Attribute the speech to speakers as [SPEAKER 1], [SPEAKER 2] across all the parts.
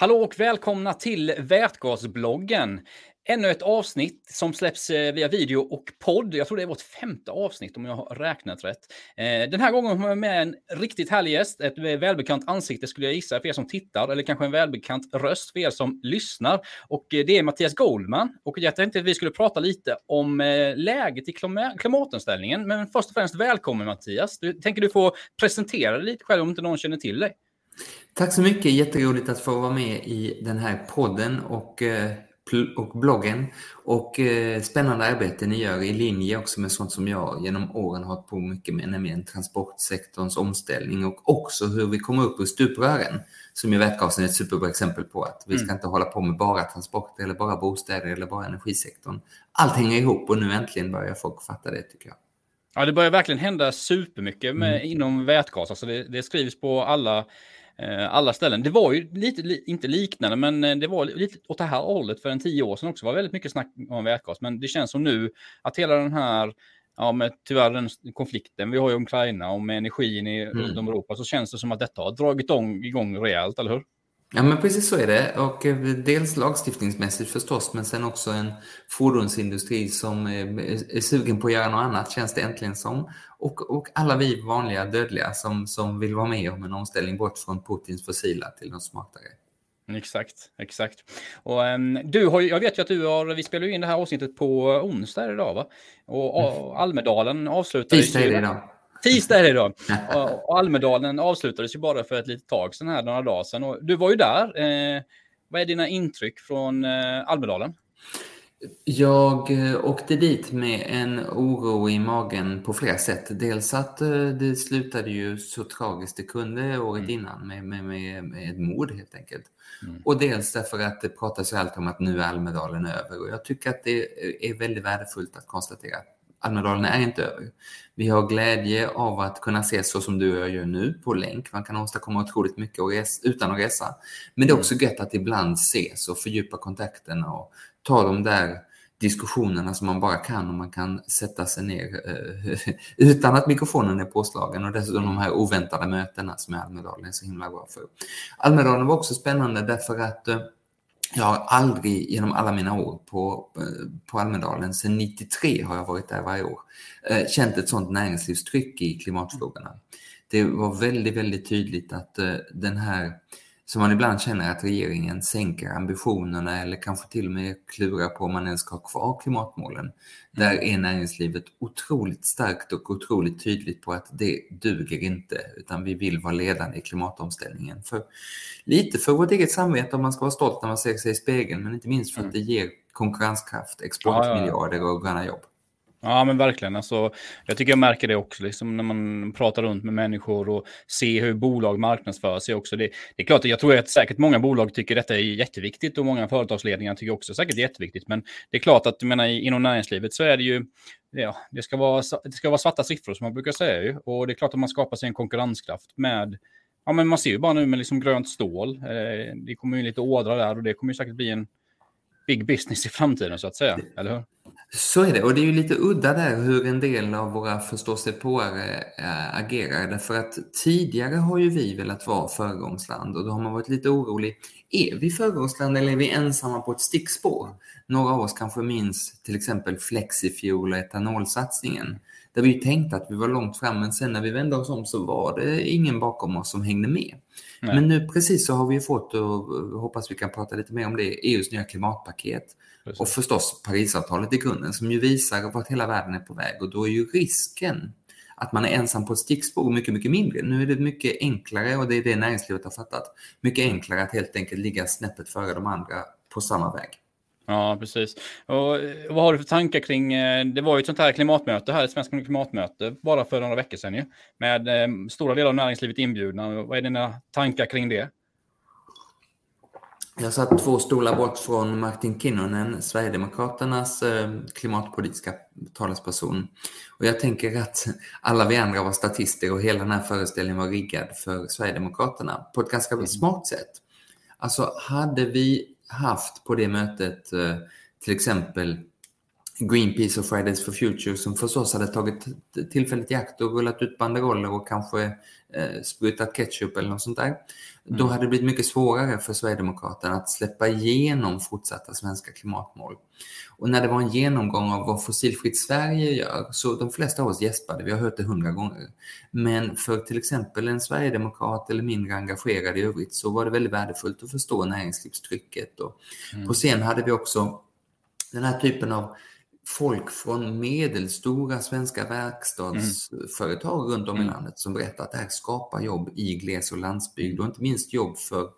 [SPEAKER 1] Hallå och välkomna till Vätgasbloggen. Ännu ett avsnitt som släpps eh, via video och podd. Jag tror det är vårt femte avsnitt om jag har räknat rätt. Eh, den här gången har jag med en riktigt härlig gäst. Ett eh, välbekant ansikte skulle jag gissa för er som tittar, eller kanske en välbekant röst för er som lyssnar. Och det är Mattias Goldman. Och jag tänkte att vi skulle prata lite om läget i klimatomställningen. Men först och främst välkommen Mattias. Du, tänker du få presentera dig lite själv om inte någon känner till dig?
[SPEAKER 2] Tack så mycket, jätteroligt att få vara med i den här podden och, eh, och bloggen. Och eh, spännande arbete ni gör i linje också med sånt som jag genom åren har hållit på mycket med, nämligen transportsektorns omställning och också hur vi kommer upp ur stuprören. Som ju vätgasen är ett superbra exempel på att vi ska mm. inte hålla på med bara transporter eller bara bostäder eller bara energisektorn. Allt hänger ihop och nu äntligen börjar folk fatta det tycker jag.
[SPEAKER 1] Ja, det börjar verkligen hända supermycket med, mm. inom vätgas. Alltså det, det skrivs på alla Eh, alla ställen. Det var ju lite, inte liknande, men eh, det var lite åt det här hållet för en tio år sedan också. Det var väldigt mycket snack om vätgas, men det känns som nu att hela den här, ja, med tyvärr den konflikten vi har i Ukraina och med energin i mm. Europa, så känns det som att detta har dragit igång rejält, eller hur?
[SPEAKER 2] Ja, men precis så är det. Och eh, dels lagstiftningsmässigt förstås, men sen också en fordonsindustri som är sugen på att göra något annat, känns det äntligen som. Och, och alla vi vanliga dödliga som, som vill vara med om en omställning bort från Putins fossila till något smartare.
[SPEAKER 1] Exakt, exakt. Och um, du har, jag vet ju att du har, vi spelar in det här avsnittet på onsdag idag va? Och, och mm. Almedalen avslutades
[SPEAKER 2] Tisdag är det idag.
[SPEAKER 1] Tisdag är det idag. Och Almedalen avslutades ju bara för ett litet tag sedan här, några dagar sedan. Och du var ju där. Eh, vad är dina intryck från eh, Almedalen?
[SPEAKER 2] Jag eh, åkte dit med en oro i magen på flera sätt. Dels att det slutade ju så tragiskt det kunde året mm. innan med, med, med, med ett mord helt enkelt. Mm. Och dels därför att det pratas ju alltid om att nu är Almedalen över och jag tycker att det är väldigt värdefullt att konstatera att Almedalen är inte över. Vi har glädje av att kunna se så som du och jag gör nu på länk. Man kan åstadkomma otroligt mycket utan att resa. Men det är mm. också gött att ibland ses och fördjupa kontakterna och ta de där diskussionerna som man bara kan och man kan sätta sig ner eh, utan att mikrofonen är påslagen och dessutom de här oväntade mötena som är Almedalen är så himla bra för. Almedalen var också spännande därför att eh, jag har aldrig genom alla mina år på, på Almedalen, sedan 93 har jag varit där varje år, eh, känt ett sådant näringslivstryck i klimatfrågorna. Det var väldigt, väldigt tydligt att eh, den här så man ibland känner att regeringen sänker ambitionerna eller kanske till och med klurar på om man ens ska ha kvar klimatmålen. Mm. Där är näringslivet otroligt starkt och otroligt tydligt på att det duger inte, utan vi vill vara ledande i klimatomställningen. För, lite för vårt eget samvete om man ska vara stolt när man ser sig i spegeln, men inte minst för att mm. det ger konkurrenskraft, exportmiljarder och gröna jobb.
[SPEAKER 1] Ja, men verkligen. Alltså, jag tycker jag märker det också liksom, när man pratar runt med människor och ser hur bolag marknadsför sig också. Det, det är klart, jag tror att säkert många bolag tycker detta är jätteviktigt och många företagsledningar tycker också säkert det är jätteviktigt. Men det är klart att jag menar, inom näringslivet så är det ju Ja, det ska, vara, det ska vara svarta siffror som man brukar säga ju. Och det är klart att man skapar sig en konkurrenskraft med Ja, men man ser ju bara nu med liksom grönt stål. Eh, det kommer ju lite ådra där och det kommer ju säkert bli en big business i framtiden så att säga. Eller hur?
[SPEAKER 2] Så är det, och det är ju lite udda där hur en del av våra förståsigpåare eh, agerar. Därför att tidigare har ju vi velat vara föregångsland och då har man varit lite orolig. Är vi föregångsland eller är vi ensamma på ett stickspår? Några av oss kanske minns till exempel Flexifuel och etanolsatsningen. Där vi tänkte att vi var långt fram, men sen när vi vände oss om så var det ingen bakom oss som hängde med. Nej. Men nu precis så har vi fått, och hoppas vi kan prata lite mer om det, EUs nya klimatpaket. Precis. Och förstås Parisavtalet i grunden som ju visar vart hela världen är på väg och då är ju risken att man är ensam på ett stickspår mycket, mycket mindre. Nu är det mycket enklare och det är det näringslivet har fattat. Mycket enklare att helt enkelt ligga snäppet före de andra på samma väg.
[SPEAKER 1] Ja, precis. Och eh, vad har du för tankar kring, eh, det var ju ett sånt här klimatmöte här, ett svenskt klimatmöte, bara för några veckor sedan ju, med eh, stora delar av näringslivet inbjudna. Vad är dina tankar kring det?
[SPEAKER 2] Jag satt två stolar bort från Martin Kinnunen, Sverigedemokraternas klimatpolitiska talesperson. Och jag tänker att alla vi andra var statister och hela den här föreställningen var riggad för Sverigedemokraterna på ett ganska mm. smart sätt. Alltså, hade vi haft på det mötet eh, till exempel Greenpeace och Fridays for Future som förstås hade tagit tillfället i akt och rullat ut banderoller och kanske eh, sprutat ketchup eller något sånt där. Mm. Då hade det blivit mycket svårare för Sverigedemokraterna att släppa igenom fortsatta svenska klimatmål. Och när det var en genomgång av vad Fossilfritt Sverige gör, så de flesta av oss gäspade, vi har hört det hundra gånger. Men för till exempel en sverigedemokrat eller mindre engagerad i övrigt så var det väldigt värdefullt att förstå näringslivstrycket. Och mm. På scen hade vi också den här typen av folk från medelstora svenska verkstadsföretag mm. runt om i mm. landet som berättar att det här skapar jobb i gles och landsbygd och inte minst jobb för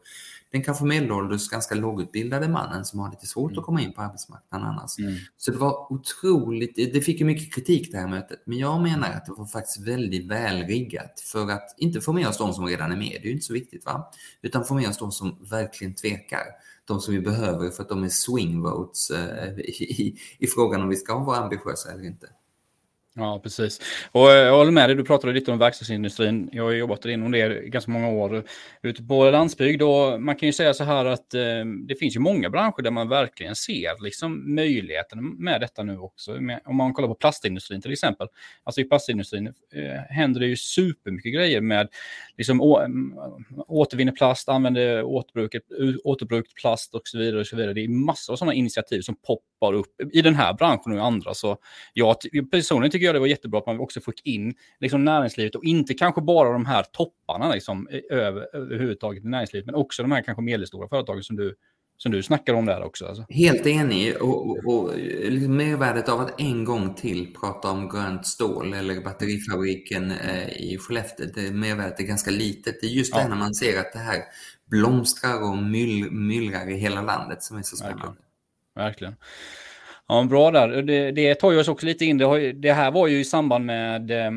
[SPEAKER 2] den kanske medelålders, ganska lågutbildade mannen som har lite svårt mm. att komma in på arbetsmarknaden annars. Mm. Så det var otroligt, det fick ju mycket kritik det här mötet, men jag menar att det var faktiskt väldigt välriggat för att inte få med oss de som redan är med, det är ju inte så viktigt va, utan få med oss de som verkligen tvekar de som vi behöver för att de är swing votes eh, i, i frågan om vi ska vara ambitiösa eller inte.
[SPEAKER 1] Ja, precis. Och eh, jag håller med dig, du pratade lite om verkstadsindustrin. Jag har jobbat inom det ganska många år ute på landsbygd och man kan ju säga så här att eh, det finns ju många branscher där man verkligen ser liksom möjligheten med detta nu också. Om man kollar på plastindustrin till exempel. Alltså i plastindustrin eh, händer det ju supermycket grejer med liksom å, mm, återvinner plast, använder återbruket, återbrukt plast och så vidare. Och så vidare. Det är massor av sådana initiativ som poppar upp i den här branschen och i andra. Så jag personligen tycker jag det var jättebra att man också fick in liksom, näringslivet och inte kanske bara de här topparna liksom, över, överhuvudtaget i näringslivet, men också de här kanske medelstora företagen som du, som du snackar om där också. Alltså.
[SPEAKER 2] Helt enig. Och, och, och liksom mervärdet av att en gång till prata om grönt stål eller batterifabriken eh, i Skellefteå, det mervärdet är ganska litet. Det är just ja. det när man ser att det här blomstrar och myll, myllrar i hela landet som är så spännande.
[SPEAKER 1] Verkligen. Verkligen. Ja, bra där. Det, det tar ju oss också lite in. Det, det här var ju i samband med eh,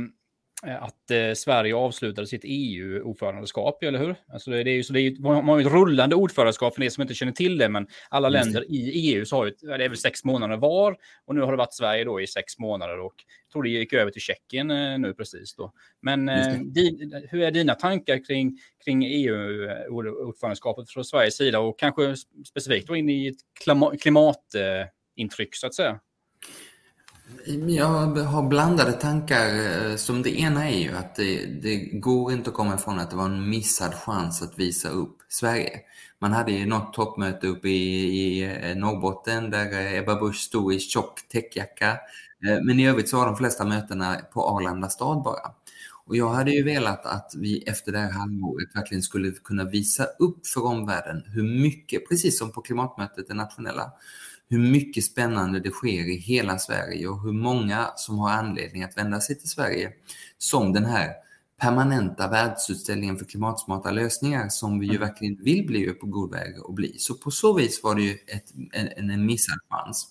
[SPEAKER 1] att eh, Sverige avslutade sitt EU-ordförandeskap, eller hur? Alltså det, det, är ju, så det är, man har ju ett rullande ordförandeskap för er som inte känner till det, men alla länder i EU så har ju, det är väl sex månader var och nu har det varit Sverige då i sex månader och jag tror det gick över till Tjeckien eh, nu precis då. Men eh, din, hur är dina tankar kring, kring EU-ordförandeskapet från Sveriges sida och kanske specifikt då in i ett klimat, klimat eh, intryck så att säga?
[SPEAKER 2] Jag har blandade tankar. Eh, som det ena är ju att det, det, går inte att komma ifrån att det var en missad chans att visa upp Sverige. Man hade ju något toppmöte uppe i, i eh, Norrbotten där eh, Ebba Busch stod i tjock täckjacka. Men i övrigt så var de flesta mötena på Arlanda stad bara. Och jag hade ju velat att vi efter det här halvåret verkligen skulle kunna visa upp för omvärlden hur mycket, precis som på klimatmötet, det nationella, hur mycket spännande det sker i hela Sverige och hur många som har anledning att vända sig till Sverige som den här permanenta världsutställningen för klimatsmarta lösningar som vi ju mm. verkligen vill bli på god väg att bli. Så på så vis var det ju ett, en, en missad chans.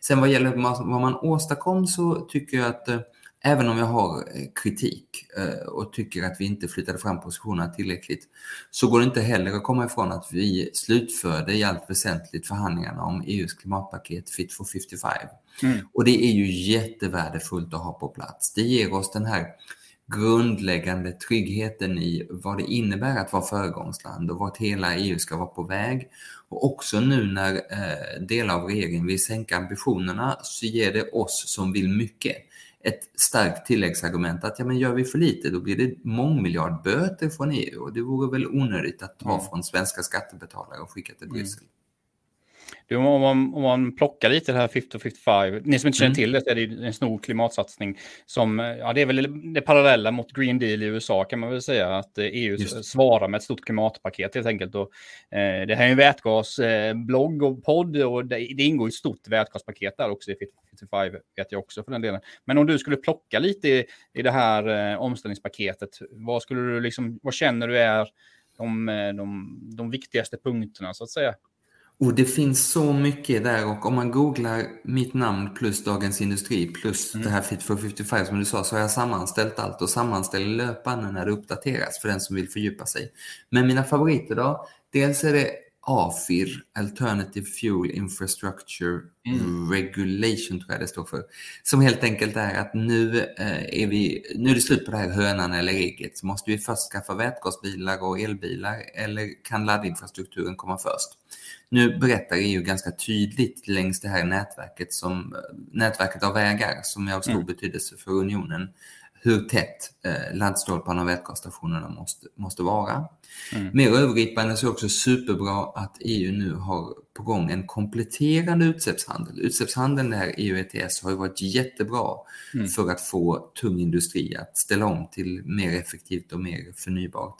[SPEAKER 2] Sen vad gäller vad man åstadkom så tycker jag att eh, Även om jag har eh, kritik eh, och tycker att vi inte flyttade fram positionerna tillräckligt så går det inte heller att komma ifrån att vi slutförde i allt väsentligt förhandlingarna om EUs klimatpaket Fit for 55. Mm. Och det är ju jättevärdefullt att ha på plats. Det ger oss den här grundläggande tryggheten i vad det innebär att vara föregångsland och vart hela EU ska vara på väg. Och också nu när eh, delar av regeringen vill sänka ambitionerna så ger det oss som vill mycket ett starkt tilläggsargument att ja, men gör vi för lite då blir det mångmiljardböter från EU och det vore väl onödigt att ta mm. från svenska skattebetalare och skicka till mm. Bryssel. Mm.
[SPEAKER 1] Du, om, man, om man plockar lite det här 50-55, ni som inte känner mm. till det, så är det en stor klimatsatsning som, ja det är väl det parallella mot Green Deal i USA kan man väl säga, att EU svarar med ett stort klimatpaket helt enkelt. Och, eh, det här är en vätgasblogg och podd och det, det ingår ett stort vätgaspaket där också i 55 vet jag också för den delen. Men om du skulle plocka lite i, i det här eh, omställningspaketet, vad, skulle du liksom, vad känner du är de, eh, de, de viktigaste punkterna så att säga?
[SPEAKER 2] Och det finns så mycket där och om man googlar mitt namn plus Dagens Industri plus mm. det här Fit for 55 som du sa så har jag sammanställt allt och sammanställer löpande när det uppdateras för den som vill fördjupa sig. Men mina favoriter då? Dels är det AFIR, Alternative Fuel Infrastructure mm. Regulation, tror jag det står för. Som helt enkelt är att nu, eh, är, vi, nu är det slut på det här hönan eller ägget. Så måste vi först skaffa vätgasbilar och elbilar eller kan laddinfrastrukturen komma först? Nu berättar EU ganska tydligt längs det här nätverket, som, nätverket av vägar som är av stor mm. betydelse för unionen hur tätt eh, laddstolparna och vätgasstationerna måste, måste vara. Mm. Mer övergripande så är det också superbra att EU nu har på gång en kompletterande utsläppshandel. Utsläppshandeln där EU ETS har ju varit jättebra mm. för att få tung industri att ställa om till mer effektivt och mer förnybart.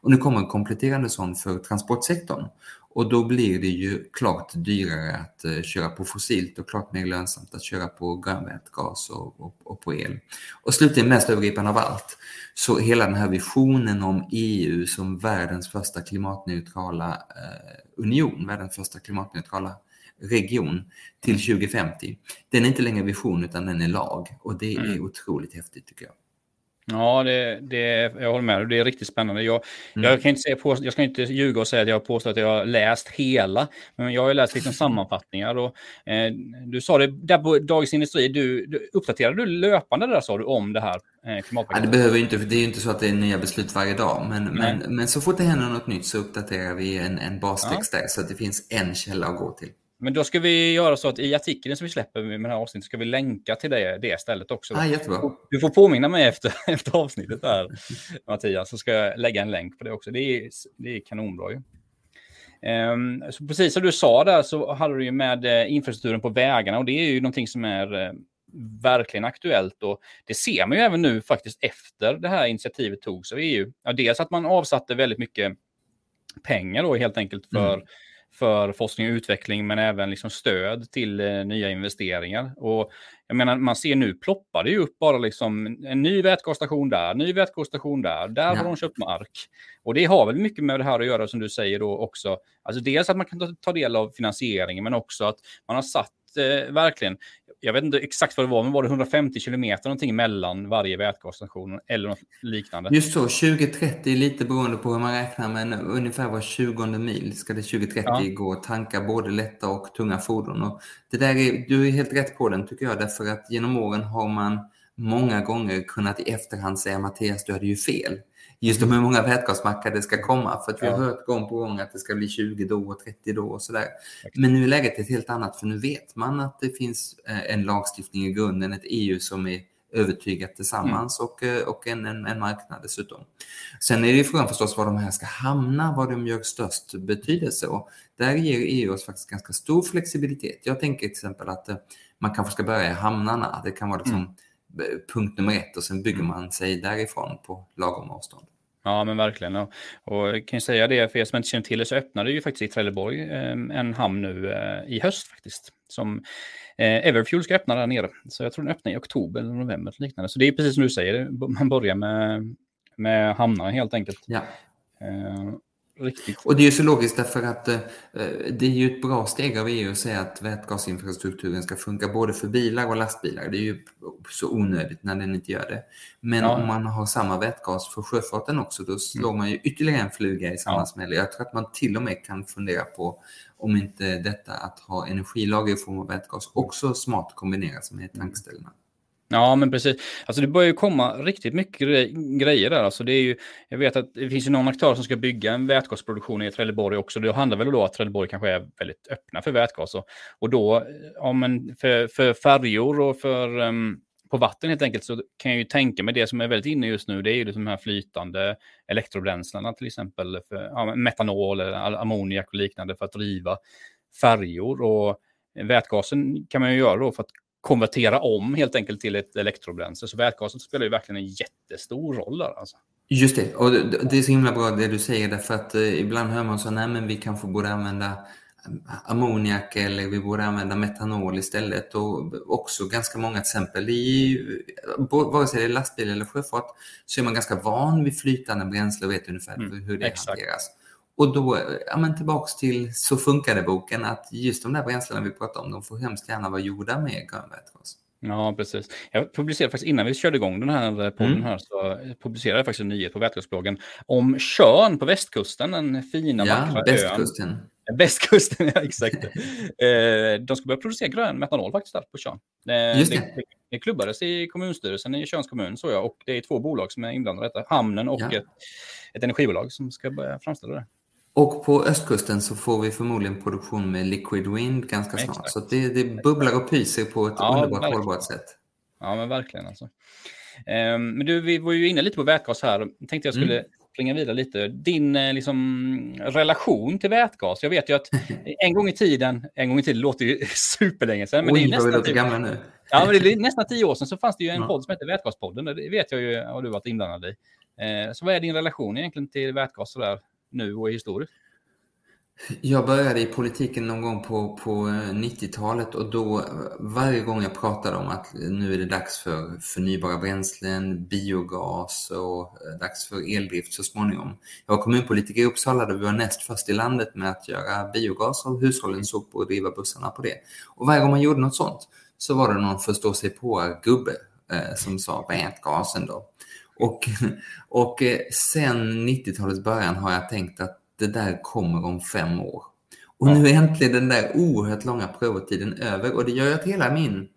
[SPEAKER 2] Och nu kommer en kompletterande sån för transportsektorn. Och då blir det ju klart dyrare att uh, köra på fossilt och klart mer lönsamt att köra på grönvätgas och, och, och, på el. Och slutligen mest övergripande av allt, så hela den här visionen om EU som världens första klimatneutrala uh, union, världens första klimatneutrala region till 2050. Den är inte längre vision utan den är lag och det är mm. otroligt häftigt tycker jag.
[SPEAKER 1] Ja, det, det, jag håller med. Det är riktigt spännande. Jag, mm. jag, kan inte säga jag ska inte ljuga och säga att jag har påstått att jag har läst hela. Men jag har läst liksom sammanfattningar. Och, eh, du sa det där på Dagens Industri. Du, du, uppdaterar du löpande där, sa du, om det här
[SPEAKER 2] eh, klimatpaketet? Ja, det behöver inte, för det är inte så att det är nya beslut varje dag. Men, men, men, så fort det händer något nytt så uppdaterar vi en, en bastext ja. där. Så att det finns en källa att gå till.
[SPEAKER 1] Men då ska vi göra så att i artikeln som vi släpper med det här avsnittet ska vi länka till det, det stället också.
[SPEAKER 2] Ah, jättebra.
[SPEAKER 1] Du får påminna mig efter, efter avsnittet där, Mattias, så ska jag lägga en länk på det också. Det är, det är kanonbra ju. Um, så precis som du sa där så hade du ju med uh, infrastrukturen på vägarna och det är ju någonting som är uh, verkligen aktuellt och det ser man ju även nu faktiskt efter det här initiativet togs av EU. Ja, dels att man avsatte väldigt mycket pengar då helt enkelt för mm för forskning och utveckling, men även liksom stöd till eh, nya investeringar. Och jag menar, man ser nu ploppar det ju upp bara liksom en ny vätgasstation där, ny vätgasstation där, där ja. har de köpt mark. Och det har väl mycket med det här att göra som du säger då också. Alltså dels att man kan ta del av finansieringen, men också att man har satt eh, verkligen, jag vet inte exakt vad det var, men var det 150 kilometer någonting mellan varje vätgasstation eller något liknande?
[SPEAKER 2] Just så, 2030 lite beroende på hur man räknar, men ungefär var 20 mil ska det 2030 ja. gå att tanka både lätta och tunga fordon. Och det där är, du är helt rätt på den tycker jag, därför att genom åren har man många gånger kunnat i efterhand säga Mattias, du hade ju fel just om hur många vätgasmackar det ska komma. För att vi har hört gång på gång att det ska bli 20 då och 30 då och sådär. Men nu är läget ett helt annat för nu vet man att det finns eh, en lagstiftning i grunden, ett EU som är övertygat tillsammans mm. och, eh, och en, en, en, marknad dessutom. Sen är det ju frågan förstås var de här ska hamna, var de gör störst betydelse och där ger EU oss faktiskt ganska stor flexibilitet. Jag tänker till exempel att eh, man kanske ska börja i hamnarna. Det kan vara liksom mm punkt nummer ett och sen bygger mm. man sig därifrån på lagom avstånd.
[SPEAKER 1] Ja, men verkligen. Och, och jag kan säga det, för er som inte känner till det, så öppnade ju faktiskt i Trelleborg eh, en hamn nu eh, i höst faktiskt. Som eh, Everfuel ska öppna där nere. Så jag tror den öppnar i oktober eller november. Och liknande. Så det är precis som du säger, man börjar med, med hamnarna helt enkelt.
[SPEAKER 2] Ja.
[SPEAKER 1] Riktigt.
[SPEAKER 2] Och det är ju så logiskt därför att eh, det är ju ett bra steg av EU att säga att vätgasinfrastrukturen ska funka både för bilar och lastbilar. Det är ju så onödigt när den inte gör det. Men ja. om man har samma vätgas för sjöfarten också, då slår mm. man ju ytterligare en fluga i samma ja. smäll. Jag tror att man till och med kan fundera på om inte detta att ha energilager i form av vätgas också smart kombineras med tankställena.
[SPEAKER 1] Ja, men precis. Alltså det börjar ju komma riktigt mycket grejer där. Alltså det är ju, jag vet att det finns ju någon aktör som ska bygga en vätgasproduktion i Trelleborg också. Det handlar väl då att Trelleborg kanske är väldigt öppna för vätgas. Och, och då, ja, men för, för färjor och för um, på vatten helt enkelt så kan jag ju tänka mig det som är väldigt inne just nu. Det är ju de här flytande elektrobränslena till exempel. För, ja, metanol, eller ammoniak och liknande för att driva färjor. Och vätgasen kan man ju göra då för att konvertera om helt enkelt till ett elektrobränsle. Så vätgasen spelar ju verkligen en jättestor roll där. Alltså.
[SPEAKER 2] Just det, och det är så himla bra det du säger därför att eh, ibland hör man så, nej men vi kanske borde använda ammoniak eller vi borde använda metanol istället och också ganska många exempel i vare sig det är lastbil eller sjöfart så är man ganska van vid flytande bränsle och vet ungefär mm, hur det exakt. hanteras. Och då, ja men tillbaks till Så funkar det boken, att just de där bränslena vi pratar om, de får hemskt gärna vara gjorda med grönvätgas.
[SPEAKER 1] Ja, precis. Jag publicerade faktiskt innan vi körde igång den här podden mm. här så publicerade jag faktiskt en nyhet på vätgasbloggen om Körn på västkusten, den fina
[SPEAKER 2] ja, vackra västkusten. ön.
[SPEAKER 1] Västkusten, ja exakt. eh, de ska börja producera grön metanol faktiskt där på Tjörn. Eh,
[SPEAKER 2] Just
[SPEAKER 1] det.
[SPEAKER 2] det.
[SPEAKER 1] det klubbades i kommunstyrelsen i Tjörns kommun, så jag. Och det är två bolag som är inblandade i detta. Hamnen och
[SPEAKER 2] Ja.
[SPEAKER 1] ett, ett energibolag som ska börja framställa det.
[SPEAKER 2] Och på östkusten så får vi förmodligen produktion med liquid wind ganska snart.
[SPEAKER 1] Exakt.
[SPEAKER 2] Så det, det bubblar och pyser på ett
[SPEAKER 1] Ja,
[SPEAKER 2] underbart
[SPEAKER 1] verkligen.
[SPEAKER 2] hållbart sätt.
[SPEAKER 1] Ja, men verkligen alltså. Ehm, men du, vi var ju inne lite på vätgas här. Tänkte jag skulle
[SPEAKER 2] Mm.
[SPEAKER 1] springa vidare lite. Din eh, liksom, relation till vätgas. Jag vet ju att en gång i tiden, en gång i tiden låter ju superlänge sedan, men det är
[SPEAKER 2] Oj, vad vi
[SPEAKER 1] nästan,
[SPEAKER 2] låter
[SPEAKER 1] typ,
[SPEAKER 2] gamla nu.
[SPEAKER 1] ja, men det är nästan tio år sedan så fanns det ju en
[SPEAKER 2] Ja.
[SPEAKER 1] podd som hette Vätgaspodden. Det vet jag ju har du varit inblandad i. Eh, så vad är din relation egentligen till vätgas så där, nu och historiskt?
[SPEAKER 2] Jag började i politiken någon gång på, på eh, 90-talet och då eh, varje gång jag pratade om att nu är det dags för förnybara bränslen, biogas och eh, dags för eldrift så småningom. Jag var kommunpolitiker i Uppsala där vi var näst först i landet med att göra biogas av hushållens sopor och driva bussarna på det. Och varje gång man gjorde något sånt så var det någon förstå sig på gubbe eh, som sa vätgasen då. Och, och eh, sen 90-talets början har jag tänkt att det där kommer om fem år. Och nu är äntligen den där oerhört långa prövotiden över och det gör att hela min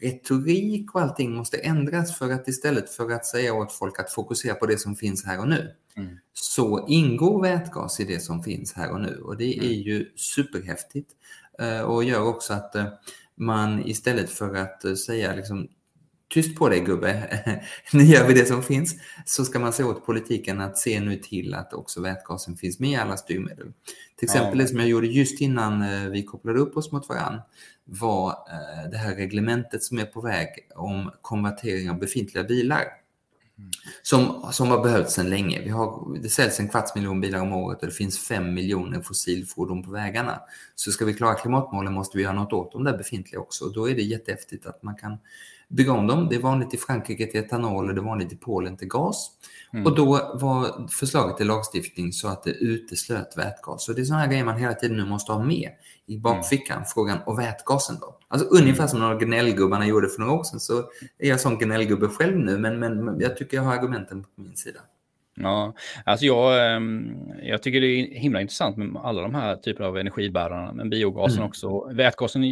[SPEAKER 2] retorik och allting måste ändras för att istället för att säga åt folk att fokusera på det som finns här och nu
[SPEAKER 1] Mm.
[SPEAKER 2] så ingår vätgas i det som finns här och nu och det är ju superhäftigt eh, och gör också att eh, man istället för att säga liksom tyst på dig gubbe, nu gör vi det som finns, så ska man säga åt politiken att se nu till att också vätgasen finns med i alla styrmedel. Till exempel
[SPEAKER 1] Ja.
[SPEAKER 2] det som jag gjorde just innan eh, vi kopplade upp oss mot varann var eh, det här reglementet som är på väg om konvertering av befintliga bilar. Som, som har behövts sedan länge. Vi har, det säljs en kvarts miljon bilar om året och det finns fem miljoner fossilfordon på vägarna. Så ska vi klara klimatmålen måste vi göra något åt de där befintliga också. Och då är det jättehäftigt att man kan bygga om dem. Det är vanligt i Frankrike till etanol och det är vanligt i Polen till gas.
[SPEAKER 1] Mm.
[SPEAKER 2] Och då var förslaget till lagstiftning så att det uteslöt vätgas. Och det är sådana här grejer man hela tiden nu måste ha med i bakfickan. Frågan, och vätgasen då? Alltså ungefär som några gnällgubbarna gjorde för några år sedan så är jag sån gnällgubbe själv nu men, men men jag tycker jag har argumenten på min sida.
[SPEAKER 1] Ja, alltså jag, ehm, jag tycker det är himla intressant med alla de här typerna av energibärarna, men biogasen
[SPEAKER 2] Mm.
[SPEAKER 1] också. Vätgasen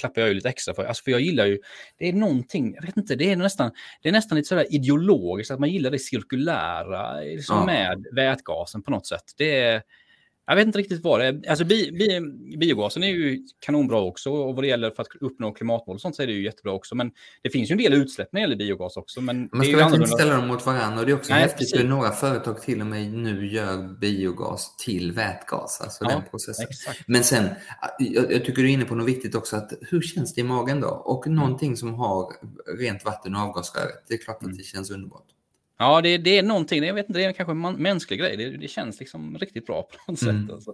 [SPEAKER 1] klappar jag ju lite extra för. Alltså för jag gillar ju, det är någonting, jag vet inte, det är nästan, det är nästan lite sådär ideologiskt, att man gillar det cirkulära liksom
[SPEAKER 2] Ja.
[SPEAKER 1] med vätgasen på något sätt. Det är, jag vet inte riktigt vad det är. Alltså bi, bi, biogasen är ju kanonbra också och vad det gäller för att uppnå klimatmål och sånt så är det ju jättebra också. Men det finns ju en del utsläpp när det gäller biogas också. Men
[SPEAKER 2] Man ska verkligen inte ställa dem mot varandra och det är också
[SPEAKER 1] Nej,
[SPEAKER 2] häftigt hur några företag till och med nu gör biogas till vätgas, alltså
[SPEAKER 1] Ja,
[SPEAKER 2] den processen.
[SPEAKER 1] Exakt.
[SPEAKER 2] Men sen, jag, jag tycker du är inne på något viktigt också, att hur känns det i magen då? Och någonting som har rent vatten och avgasröret, det är klart att
[SPEAKER 1] Mm.
[SPEAKER 2] det känns underbart.
[SPEAKER 1] Ja, det, det är någonting, jag vet inte, det är kanske en mänsklig grej. Det, det känns liksom riktigt bra på något
[SPEAKER 2] Mm.
[SPEAKER 1] sätt. Alltså.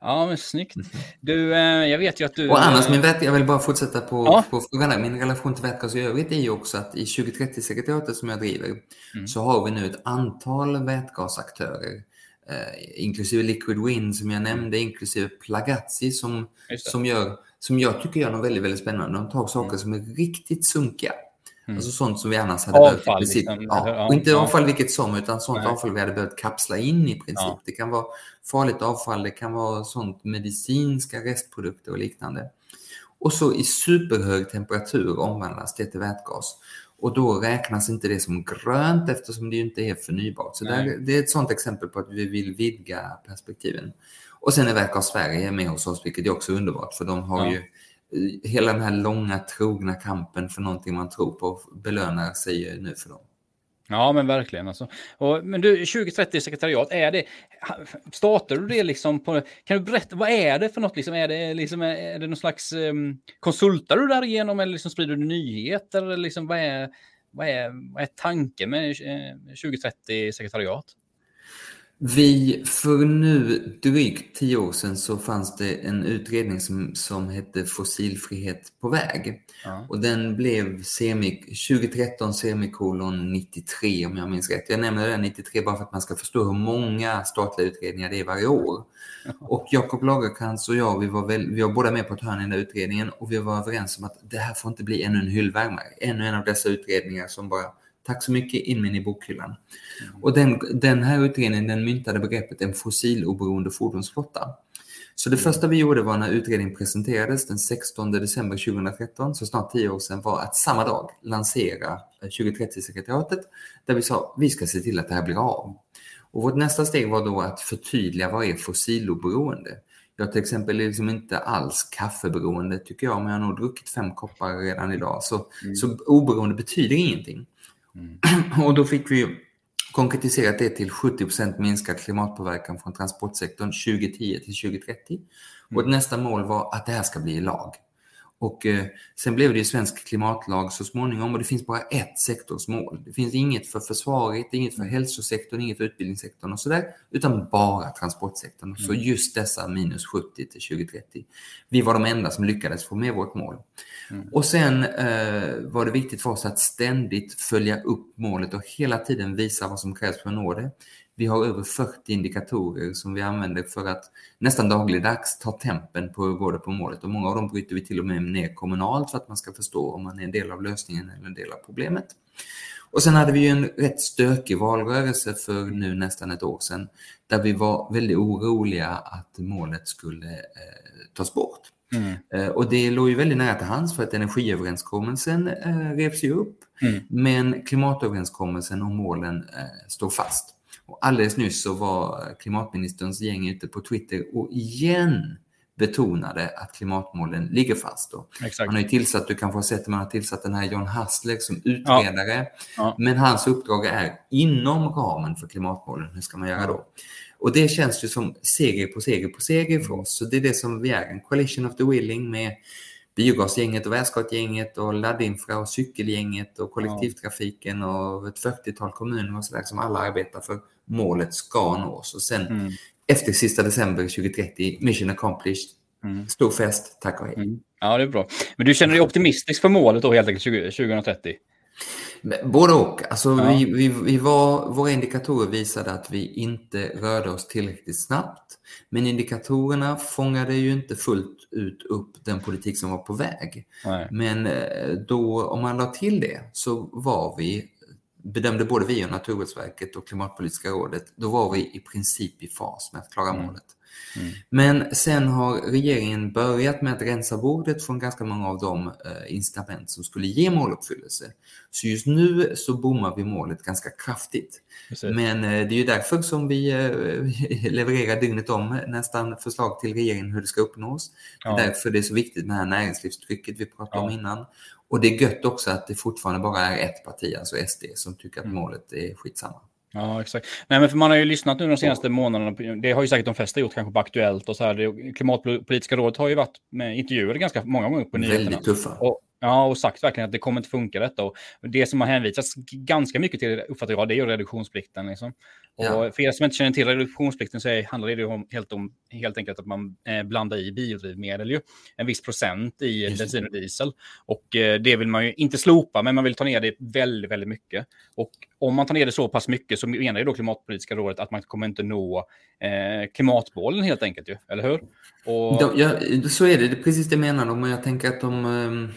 [SPEAKER 1] Ja, men snyggt. Du, eh, jag vet ju att du...
[SPEAKER 2] Och annars,
[SPEAKER 1] eh,
[SPEAKER 2] min vät, jag vill bara fortsätta på,
[SPEAKER 1] Ja.
[SPEAKER 2] på frågan där. Min relation till vätgas i övrigt är ju också att i 2030-sekretariatet som jag driver
[SPEAKER 1] Mm.
[SPEAKER 2] så har vi nu ett antal vätgasaktörer. Eh, inklusive Liquid Wind som jag nämnde, inklusive Plagazzi som, som, gör, som jag tycker gör något väldigt, väldigt spännande. De tar saker som är riktigt sunkiga.
[SPEAKER 1] Mm.
[SPEAKER 2] Alltså sånt som vi annars hade behövt
[SPEAKER 1] Avfall,
[SPEAKER 2] princip.
[SPEAKER 1] liksom.
[SPEAKER 2] Ja, och inte avfall vilket som, utan sånt
[SPEAKER 1] Nej.
[SPEAKER 2] avfall vi hade behövt kapsla in i princip.
[SPEAKER 1] Ja.
[SPEAKER 2] Det kan vara farligt avfall, det kan vara sånt medicinska restprodukter och liknande. Och så i superhög temperatur omvandlas det till vätgas. Och då räknas inte det som grönt eftersom det inte är förnybart. Så där, det är ett sånt exempel på att vi vill vidga perspektiven. Och sen är Vätgas Sverige med hos oss, vilket är också underbart för de har
[SPEAKER 1] Ja.
[SPEAKER 2] ju hela den här långa trogna kampen för någonting man tror på belönar sig nu för dem.
[SPEAKER 1] Ja, men verkligen. Alltså. Och, men du, 2030 sekretariat, är det... Startar du det liksom på... Kan du berätta, vad är det för något? Liksom, är, det, liksom, är det någon slags... Um, konsultar du därigenom eller liksom sprider du nyheter? Eller liksom, vad, är, vad, är, vad är tanken med eh, 2030 sekretariat?
[SPEAKER 2] Vi, för nu drygt tio år sedan så fanns det en utredning som, som hette Fossilfrihet på väg.
[SPEAKER 1] Ja.
[SPEAKER 2] Och den blev semi, 2013 semikolon 93 om jag minns rätt. Jag nämner den 93 bara för att man ska förstå hur många statliga utredningar det är varje år. Och Jakob Lagercrantz och jag, vi var, väl, vi var båda med på ett hörn i den utredningen och vi var överens om att det här får inte bli ännu en hyllvärmare. Ännu en av dessa utredningar som bara, tack så mycket, in med i bokhyllan. Och den, den här utredningen den myntade begreppet en fossiloberoende fordonsflotta. Så det första vi gjorde var när utredningen presenterades den 16 december 2013, så snart tio år sedan, var att samma dag lansera 2030-sekretariatet där vi sa vi ska se till att det här blir av. Och vårt nästa steg var då att förtydliga vad är fossiloberoende? Jag till exempel är liksom inte alls kaffeberoende tycker jag, men jag har nog druckit fem koppar redan idag. Så, mm. så oberoende betyder ingenting. Mm. Och då fick vi konkretiserat det till 70% minskad klimatpåverkan från transportsektorn 2010 till 2030. Mm. Och nästa mål var att det här ska bli lag. Och eh, sen blev det ju svensk klimatlag så småningom och det finns bara ett sektorsmål. Det finns inget för försvaret, inget för hälsosektorn, inget för utbildningssektorn och sådär, utan bara transportsektorn. Mm. Så just dessa minus 70 till 2030. Vi var de enda som lyckades få med vårt mål. Mm. Och sen eh, var det viktigt för oss att ständigt följa upp målet och hela tiden visa vad som krävs för att nå det. Vi har över 40 indikatorer som vi använder för att nästan dagligdags ta tempen på hur går det på målet. Och många av dem bryter vi till och med ner kommunalt för att man ska förstå om man är en del av lösningen eller en del av problemet. Och sen hade vi ju en rätt stökig valrörelse för nu nästan ett år sedan där vi var väldigt oroliga att målet skulle eh, tas bort. Mm. Eh, och det låg ju väldigt nära till hands för att energiöverenskommelsen eh, revs ju upp. Mm. Men klimatöverenskommelsen och målen eh, står fast. Och alldeles nyss så var klimatministerns gäng ute på Twitter och igen betonade att klimatmålen ligger fast. Då. Man har ju tillsatt, du kanske har sett man har tillsatt den här John Hassler som utredare. Ja. Ja. Men hans uppdrag är inom ramen för klimatmålen. Hur ska man göra då? Och det känns ju som seger på seger på seger för oss. Så det är det som vi är, en coalition of the willing med biogasgänget och vätgasgänget och laddinfra och cykelgänget och kollektivtrafiken och ett 40-tal kommuner och sådär som alla arbetar för målet ska nås. Och sen mm. efter sista december 2030, mission accomplished, mm. stor fest, tack och hej. Mm.
[SPEAKER 1] Ja, det är bra. Men du känner dig optimistisk för målet då helt enkelt 2030?
[SPEAKER 2] Både och. Alltså ja. vi, vi, vi var, våra indikatorer visade att vi inte rörde oss tillräckligt snabbt. Men indikatorerna fångade ju inte fullt ut upp den politik som var på väg. Nej. Men eh, då, om man la till det så var vi, bedömde både vi och Naturvårdsverket och Klimatpolitiska rådet, då var vi i princip i fas med att klara mm. målet. Mm. Men sen har regeringen börjat med att rensa bordet från ganska många av de eh, incitament som skulle ge måluppfyllelse. Så just nu så bommar vi målet ganska kraftigt. Precis. Men eh, det är ju därför som vi eh, levererar dygnet om nästan förslag till regeringen hur det ska uppnås. Ja. Det är därför det är så viktigt med det här näringslivstrycket vi pratade ja. om innan. Och det är gött också att det fortfarande bara är ett parti, alltså SD, som tycker att mm. målet är skitsamma.
[SPEAKER 1] Ja, exakt. Nej, men för man har ju lyssnat nu de senaste månaderna. Det har ju säkert de flesta gjort, kanske på Aktuellt och så här. Det klimatpolitiska rådet har ju varit med intervjuer ganska många gånger på nyheterna.
[SPEAKER 2] Väldigt tuffa.
[SPEAKER 1] Och, ja, och sagt verkligen att det kommer inte funka detta. Och det som har hänvisats ganska mycket till, uppfattar jag, det är ju reduktionsplikten. Liksom. Ja. Och för er som inte känner till reduktionsplikten så är, handlar det om, helt, om, helt enkelt att man eh, blandar i biodrivmedel, ju, en viss procent i Just bensin och diesel. Och eh, det vill man ju inte slopa, men man vill ta ner det väldigt, väldigt mycket. Och om man tar ner det så pass mycket så menar ju då Klimatpolitiska rådet att man kommer inte nå eh, klimatmålen helt enkelt, ju, eller hur?
[SPEAKER 2] Och... Ja, så är det, det är precis det menar de, och jag tänker att de ehm,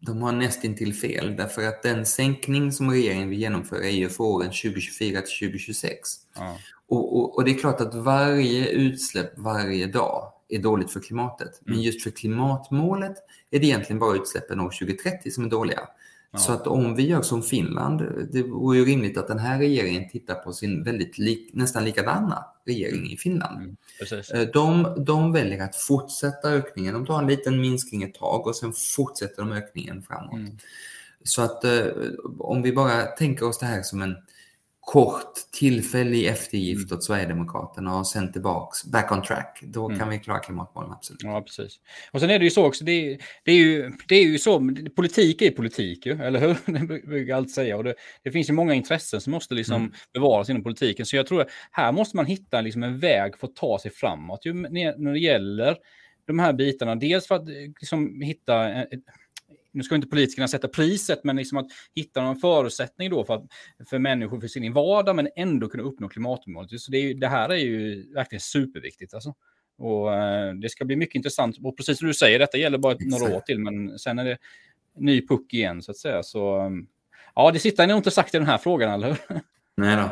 [SPEAKER 2] de har nästintill fel därför att den sänkning som regeringen vill genomföra är ju för åren 2024 till 2026. Ja. Och, och, och, det är klart att varje utsläpp varje dag är dåligt för klimatet. Mm. Men just för klimatmålet är det egentligen bara utsläppen år 2030 som är dåliga. Ja. Så att om vi gör som Finland, det vore ju rimligt att den här regeringen tittar på sin väldigt lik, nästan likadana regering i Finland. Mm, eh, de, de väljer att fortsätta ökningen. De tar en liten minskning ett tag och sen fortsätter de ökningen framåt. Mm. Så att eh, om vi bara tänker oss det här som en kort tillfällig eftergift mm. åt Sverigedemokraterna och sen tillbaks, back on track, då mm. kan vi klara klimatmålen absolut.
[SPEAKER 1] Ja, precis. Och sen är det ju så också, det, det, är, ju, det är ju så, politik är politik ju, eller hur? Det brukar alltid säga. Och det, det, finns ju många intressen som måste liksom mm. bevaras inom politiken. Så jag tror att här måste man hitta liksom en väg för att ta sig framåt ju, när det gäller de här bitarna. Dels för att liksom hitta nu ska inte politikerna sätta priset, men liksom att hitta någon förutsättning då för, att, för människor för sin vardag, men ändå kunna uppnå klimatmålet. Så det, är, det här är ju verkligen superviktigt. Alltså. Och eh, det ska bli mycket intressant. Och precis som du säger, detta gäller bara några år till, men sen är det ny puck igen så att säga. Så ja, det sitter nog inte sagt i den här frågan, eller hur?
[SPEAKER 2] Nej då.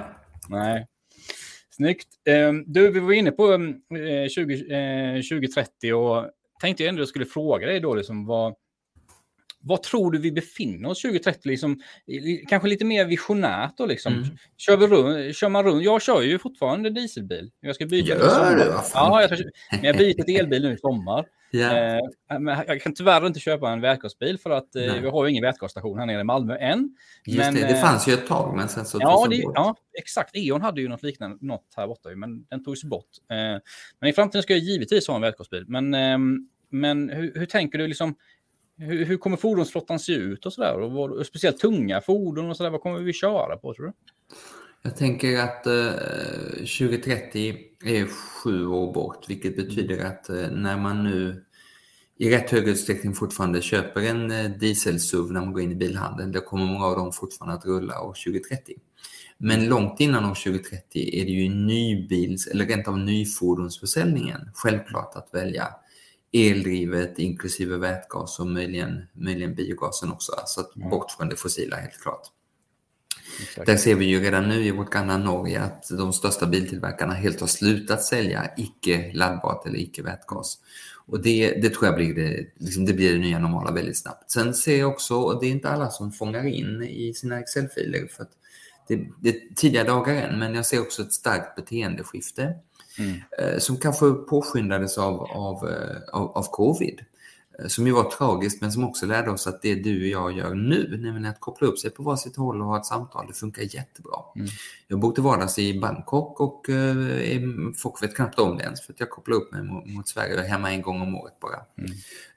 [SPEAKER 1] Nej. Snyggt. Ehm, du, vi var inne på 20, 2030 och tänkte jag ändå skulle fråga dig då, liksom, vad, vad tror du vi befinner oss 2030? Liksom, kanske lite mer visionärt då liksom. Mm. Kör, vi runt, kör man runt? Jag kör ju fortfarande dieselbil. Jag ska byta
[SPEAKER 2] Gör du?
[SPEAKER 1] Ja, jag, men jag byter till elbil nu i sommar. Yeah. Eh, men jag kan tyvärr inte köpa en vätgasbil för att eh, vi har ju ingen vätgasstation här nere i Malmö än.
[SPEAKER 2] Just men, det, det eh, fanns ju ett tag men sen så
[SPEAKER 1] ja, det, ja, exakt. E.ON hade ju något liknande, något här borta men den togs bort. Eh, men i framtiden ska jag givetvis ha en vätgasbil. Men, ehm, men hur, hur tänker du liksom? Hur, hur, kommer fordonsflottan se ut och sådär? Och, och speciellt tunga fordon och sådär. Vad kommer vi köra på tror du?
[SPEAKER 2] Jag tänker att eh, 2030 är sju år bort, vilket betyder att eh, när man nu i rätt hög utsträckning fortfarande köper en eh, dieselsuv när man går in i bilhandeln, då kommer många av dem fortfarande att rulla år 2030. Men långt innan år 2030 är det ju nybils eller rent av nyfordonsförsäljningen självklart att välja eldrivet inklusive vätgas och möjligen, möjligen biogasen också. Så att mm. bort från det fossila helt klart. Exakt. Där ser vi ju redan nu i vårt grannland Norge att de största biltillverkarna helt har slutat sälja icke laddbart eller icke vätgas. Och det, det tror jag blir det, liksom det blir det nya normala väldigt snabbt. Sen ser jag också, och det är inte alla som fångar in i sina Excel-filer för att det, det är tidiga dagar än, men jag ser också ett starkt beteendeskifte mm. Eh, som kanske påskyndades av, av, eh, av, av covid. Eh, som ju var tragiskt men som också lärde oss att det du och jag gör nu, nämligen att koppla upp sig på varsitt håll och ha ett samtal, det funkar jättebra. Mm. Jag bor till vardags i Bangkok och eh, folk vet knappt om det ens för att jag kopplar upp mig mot, mot Sverige. Jag är hemma en gång om året bara. Mm.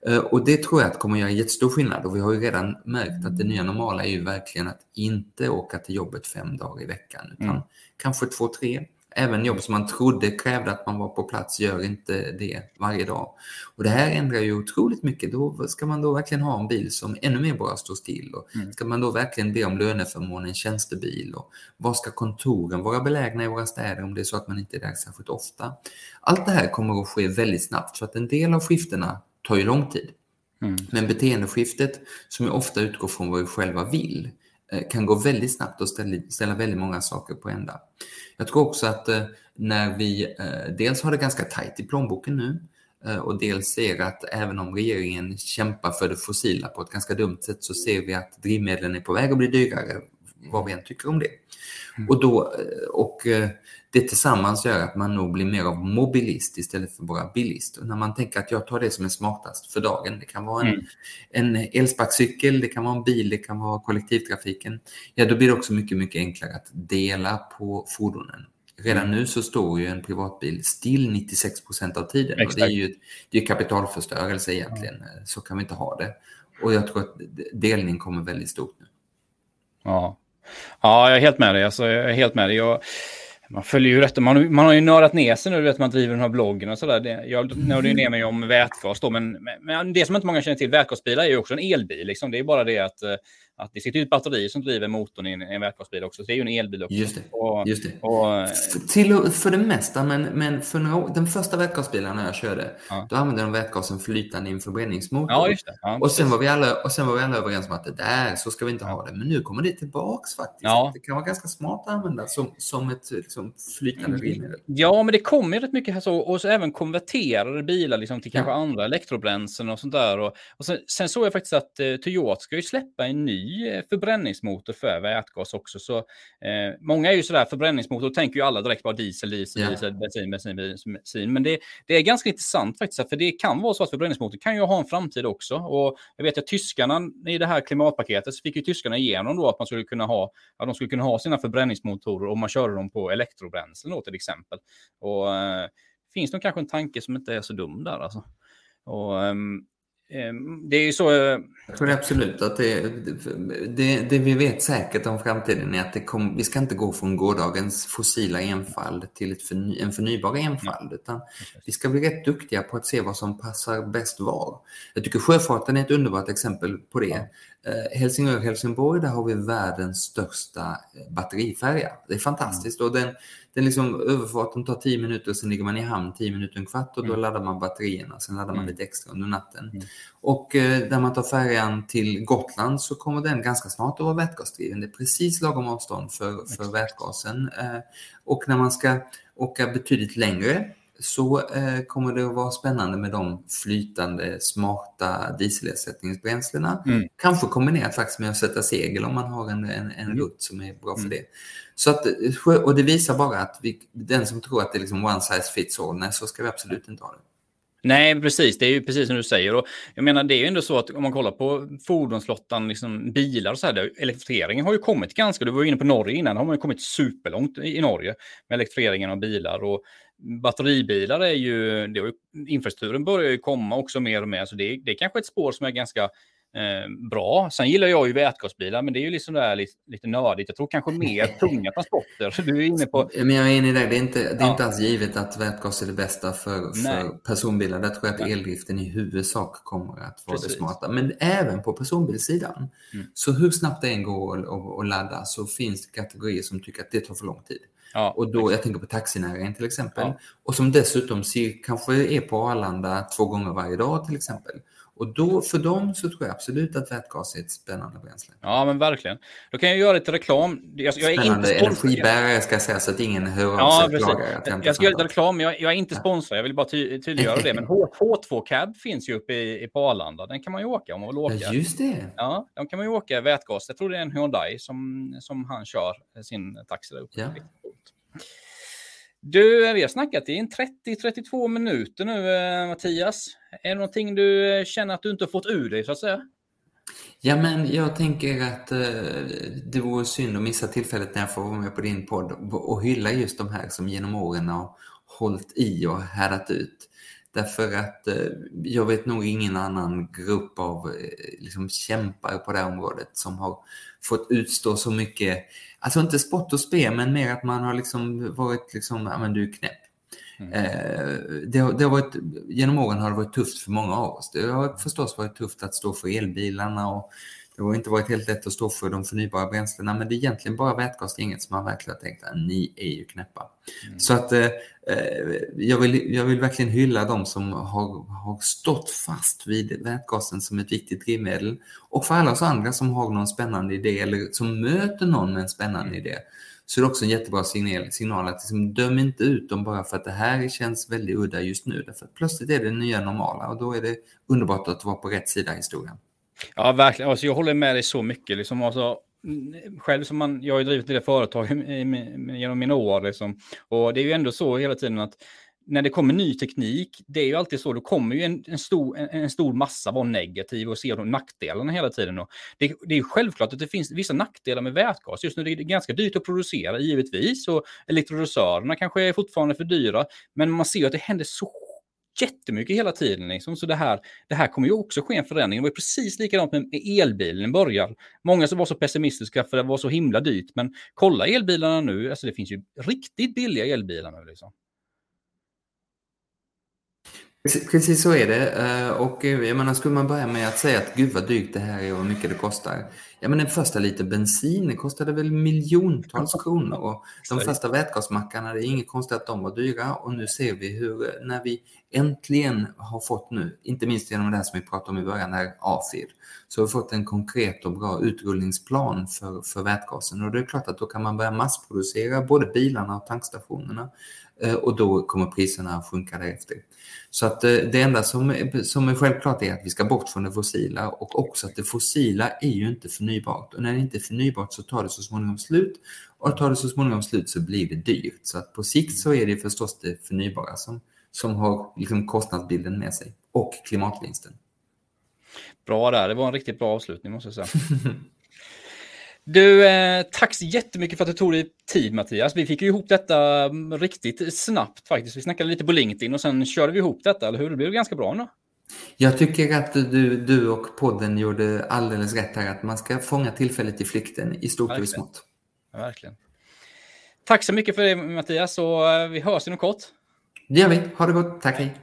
[SPEAKER 2] Eh, och det tror jag att kommer göra jättestor skillnad och vi har ju redan märkt att det nya normala är ju verkligen att inte åka till jobbet fem dagar i veckan utan mm. kanske två, tre Även jobb som man trodde krävde att man var på plats gör inte det varje dag. Och det här ändrar ju otroligt mycket. Då ska man då verkligen ha en bil som ännu mer bara står still? Och mm. Ska man då verkligen be om löneförmån, en tjänstebil? Och var ska kontoren vara belägna i våra städer om det är så att man inte är där särskilt ofta? Allt det här kommer att ske väldigt snabbt så att en del av skiftena tar ju lång tid. Mm. Men beteendeskiftet som ju ofta utgår från vad vi själva vill kan gå väldigt snabbt och ställa, ställa väldigt många saker på ända. Jag tror också att eh, när vi eh, dels har det ganska tajt i plånboken nu och dels ser att även om regeringen kämpar för det fossila på ett ganska dumt sätt så ser vi att drivmedlen är på väg att bli dyrare, vad vi än tycker om det. Mm. Och, då, och det tillsammans gör att man nog blir mer av mobilist istället för bara bilist. Och när man tänker att jag tar det som är smartast för dagen, det kan vara en, mm. en elsparkcykel, det kan vara en bil, det kan vara kollektivtrafiken. Ja, då blir det också mycket, mycket enklare att dela på fordonen. Redan mm. nu så står ju en privatbil still 96 procent av tiden. Exakt. Och det är ju det är kapitalförstörelse egentligen. Mm. Så kan vi inte ha det. Och jag tror att delning kommer väldigt stort nu.
[SPEAKER 1] Ja, ja jag är helt med dig. Alltså, jag är helt med dig. Jag man följer ju rätt. Man, man har ju nördat ner sig nu, vet man driver den här bloggen och sådär. Jag nördade ju ner mig om vätgas då, men, men, det som inte många känner till, vätgasbilar är ju också en elbil. Liksom. Det är bara det att eh, att det sitter ett batteri som driver motorn i en, en vätgasbil också. Så det är ju en elbil också.
[SPEAKER 2] Just det.
[SPEAKER 1] Och,
[SPEAKER 2] just det. Och, Till, för det mesta, men, men för några, den första vätgasbilen jag körde, ja. då använde de vätgasen flytande i en förbränningsmotor.
[SPEAKER 1] Ja, just det. Ja,
[SPEAKER 2] och, sen var vi alla, och sen var vi alla överens om att det där, så ska vi inte ha det. Men nu kommer det tillbaks faktiskt. Ja. Det kan vara ganska smart att använda som, som ett liksom, flytande mm. drivmedel.
[SPEAKER 1] Ja, men det kommer rätt mycket här så. Och så även konverterade bilar liksom, till kanske andra elektrobränslen och sånt där. Och, och sen, sen såg jag faktiskt att eh, Toyota ska ju släppa en ny eh, förbränning förbränningsmotor för vätgas också. Så, eh, många är ju sådär, förbränningsmotor tänker ju alla direkt bara diesel, diesel, yeah. diesel, bensin, bensin, bensin. Men det, det är ganska intressant faktiskt, för det kan vara så att förbränningsmotor kan ju ha en framtid också. Och jag vet att tyskarna i det här klimatpaketet så fick ju tyskarna igenom då att man skulle kunna ha, att de skulle kunna ha sina förbränningsmotorer om man körde dem på elektrobränslen då till exempel. Och eh, finns nog kanske en tanke som inte är så dum där alltså. Och, um, Ehm, det är ju så...
[SPEAKER 2] Eh, jag tror absolut att det, det, det, vi vet säkert om framtiden är att det kom, vi ska inte gå från gårdagens fossila enfald till ett förny, en förnybar enfald. Utan vi ska bli rätt duktiga på att se vad som passar bäst var. Jag tycker sjöfarten är ett underbart exempel på det. Eh, Helsingör-Helsingborg, där har vi världens största eh, batterifärja. Det är fantastiskt. Och den, den liksom, överfarten tar 10 minuter, sen ligger man i hamn 10 minuter, en kvart och då mm. laddar man batterierna. Sen laddar man mm. lite extra under natten. Mm. Och eh, när man tar färjan till Gotland så kommer den ganska snart att vara vätgasdriven. Det är precis lagom avstånd för, för vätgasen. Eh, och när man ska åka betydligt längre så eh, kommer det att vara spännande med de flytande, smarta dieselersättningsbränslena. Mm. Kanske kombinerat faktiskt med att sätta segel om man har en, en, en mm. rutt som är bra för mm. det. Så att, och det visar bara att vi, den som tror att det är liksom one size fits all, nej, så ska vi absolut inte ha det.
[SPEAKER 1] Nej, precis. Det är ju precis som du säger. Och jag menar, det är ju ändå så att om man kollar på fordonsflottan, liksom bilar och så här, elektrifieringen har ju kommit ganska, du var ju inne på Norge innan, har man ju kommit superlångt i Norge med elektrifieringen av bilar. Och batteribilar är ju, det är, infrastrukturen börjar ju komma också mer och mer, så det, det är kanske ett spår som är ganska eh, bra. Sen gillar jag ju vätgasbilar, men det är ju liksom där lite, lite nördigt. Jag tror kanske mer tunga transporter. Du är inne på...
[SPEAKER 2] Men jag är inne i det. Det är inte, det är ja. inte alls givet att vätgas är det bästa för, för personbilar. Där tror jag att eldriften i huvudsak kommer att vara Precis. det smarta. Men även på personbilssidan. Mm. Så hur snabbt det än går att ladda så finns det kategorier som tycker att det tar för lång tid. Ja, och då, jag tänker på taxinäringen till exempel. Ja. Och som dessutom ser, kanske är på Arlanda två gånger varje dag till exempel. Och då, för dem så tror jag absolut att vätgas är ett spännande bränsle.
[SPEAKER 1] Ja, men verkligen. Då kan jag göra lite reklam. Jag,
[SPEAKER 2] jag är inte energibärare ska jag säga så att ingen hör ja, av sig och klagar.
[SPEAKER 1] Jag, jag ska göra lite reklam, men jag, jag är inte sponsrad. Jag vill bara ty tydliggöra det. Men H2 Cab finns ju uppe i, i på Arlanda. Den kan man ju åka om man vill åka.
[SPEAKER 2] Ja, just det.
[SPEAKER 1] Ja, de kan man ju åka vätgas. Jag tror det är en Hyundai som, som han kör sin taxi där uppe. Ja. Du, vi har snackat i 30-32 minuter nu, eh, Mattias. Är det någonting du känner att du inte har fått ur dig, så att säga?
[SPEAKER 2] Ja, men jag tänker att eh, det vore synd att missa tillfället när jag får vara med på din podd och hylla just de här som genom åren har hållit i och härdat ut. Därför att eh, jag vet nog ingen annan grupp av eh, liksom, kämpar på det här området som har fått utstå så mycket, alltså inte spott och spe, men mer att man har liksom varit liksom, ja men du är knäpp. Mm. Eh, det, har, det har varit, genom åren har det varit tufft för många av oss. Det har förstås varit tufft att stå för elbilarna och det har inte varit helt lätt att stå för de förnybara bränslena, men det är egentligen bara vätgasgänget som har verkligen tänkt att ni är ju knäppa. Mm. Så att eh, eh, Eh, jag, vill, jag vill verkligen hylla de som har, har stått fast vid vätgasen som ett viktigt drivmedel. Och för alla oss andra som har någon spännande idé eller som möter någon med en spännande idé så är det också en jättebra signal, signal att liksom, döm inte ut dem bara för att det här känns väldigt udda just nu. Därför att plötsligt är det det nya normala och då är det underbart att vara på rätt sida i historien.
[SPEAKER 1] Ja, verkligen. Alltså, jag håller med dig så mycket. Liksom, alltså, själv som man, jag har ju drivit det företag genom mina år. Liksom. Och det är ju ändå så hela tiden att när det kommer ny teknik, det är ju alltid så, då kommer ju en, en, stor, en, en stor massa vara negativ och se de nackdelarna hela tiden. Och det, det är självklart att det finns vissa nackdelar med vätgas. Just nu är det ganska dyrt att producera, givetvis, och elektrolysörerna kanske är fortfarande för dyra, men man ser ju att det händer så jättemycket hela tiden. Liksom. Så det här, det här kommer ju också ske en förändring. Det var precis likadant med elbilen i början. Många som var så pessimistiska för det var så himla dyrt. Men kolla elbilarna nu, alltså det finns ju riktigt billiga elbilar nu. Liksom.
[SPEAKER 2] Precis så är det. Eh, och eh, jag menar, skulle man börja med att säga att gud vad dyrt det här är och hur mycket det kostar. Ja, men en första liter bensin kostade väl miljontals kronor. Och de första vätgasmackarna, det är inget konstigt att de var dyra. Och nu ser vi hur, eh, när vi äntligen har fått nu, inte minst genom det här som vi pratade om i början, här AFID, så har vi fått en konkret och bra utrullningsplan för, för vätgasen. Och det är klart att då kan man börja massproducera både bilarna och tankstationerna och då kommer priserna att sjunka därefter. Så att eh, det enda som är, som är självklart är att vi ska bort från det fossila och också att det fossila är ju inte förnybart. Och när det inte är förnybart så tar det så småningom slut och tar det så småningom slut så blir det dyrt. Så att på sikt så är det förstås det förnybara som, som har liksom kostnadsbilden med sig och klimatvinsten.
[SPEAKER 1] Bra där, det var en riktigt bra avslutning måste jag säga. Du, eh, tack så jättemycket för att du tog dig tid Mattias. Vi fick ju ihop detta mm, riktigt snabbt faktiskt. Vi snackade lite på LinkedIn och sen körde vi ihop detta, eller hur? Det blev ganska bra nu.
[SPEAKER 2] Jag tycker att du, du och podden gjorde alldeles rätt här, att man ska fånga tillfället i flykten i stort och i smått.
[SPEAKER 1] Verkligen. Tack så mycket för det Mattias och eh, vi hörs inom kort.
[SPEAKER 2] Det gör vi. Ha det gott. Tack, hej.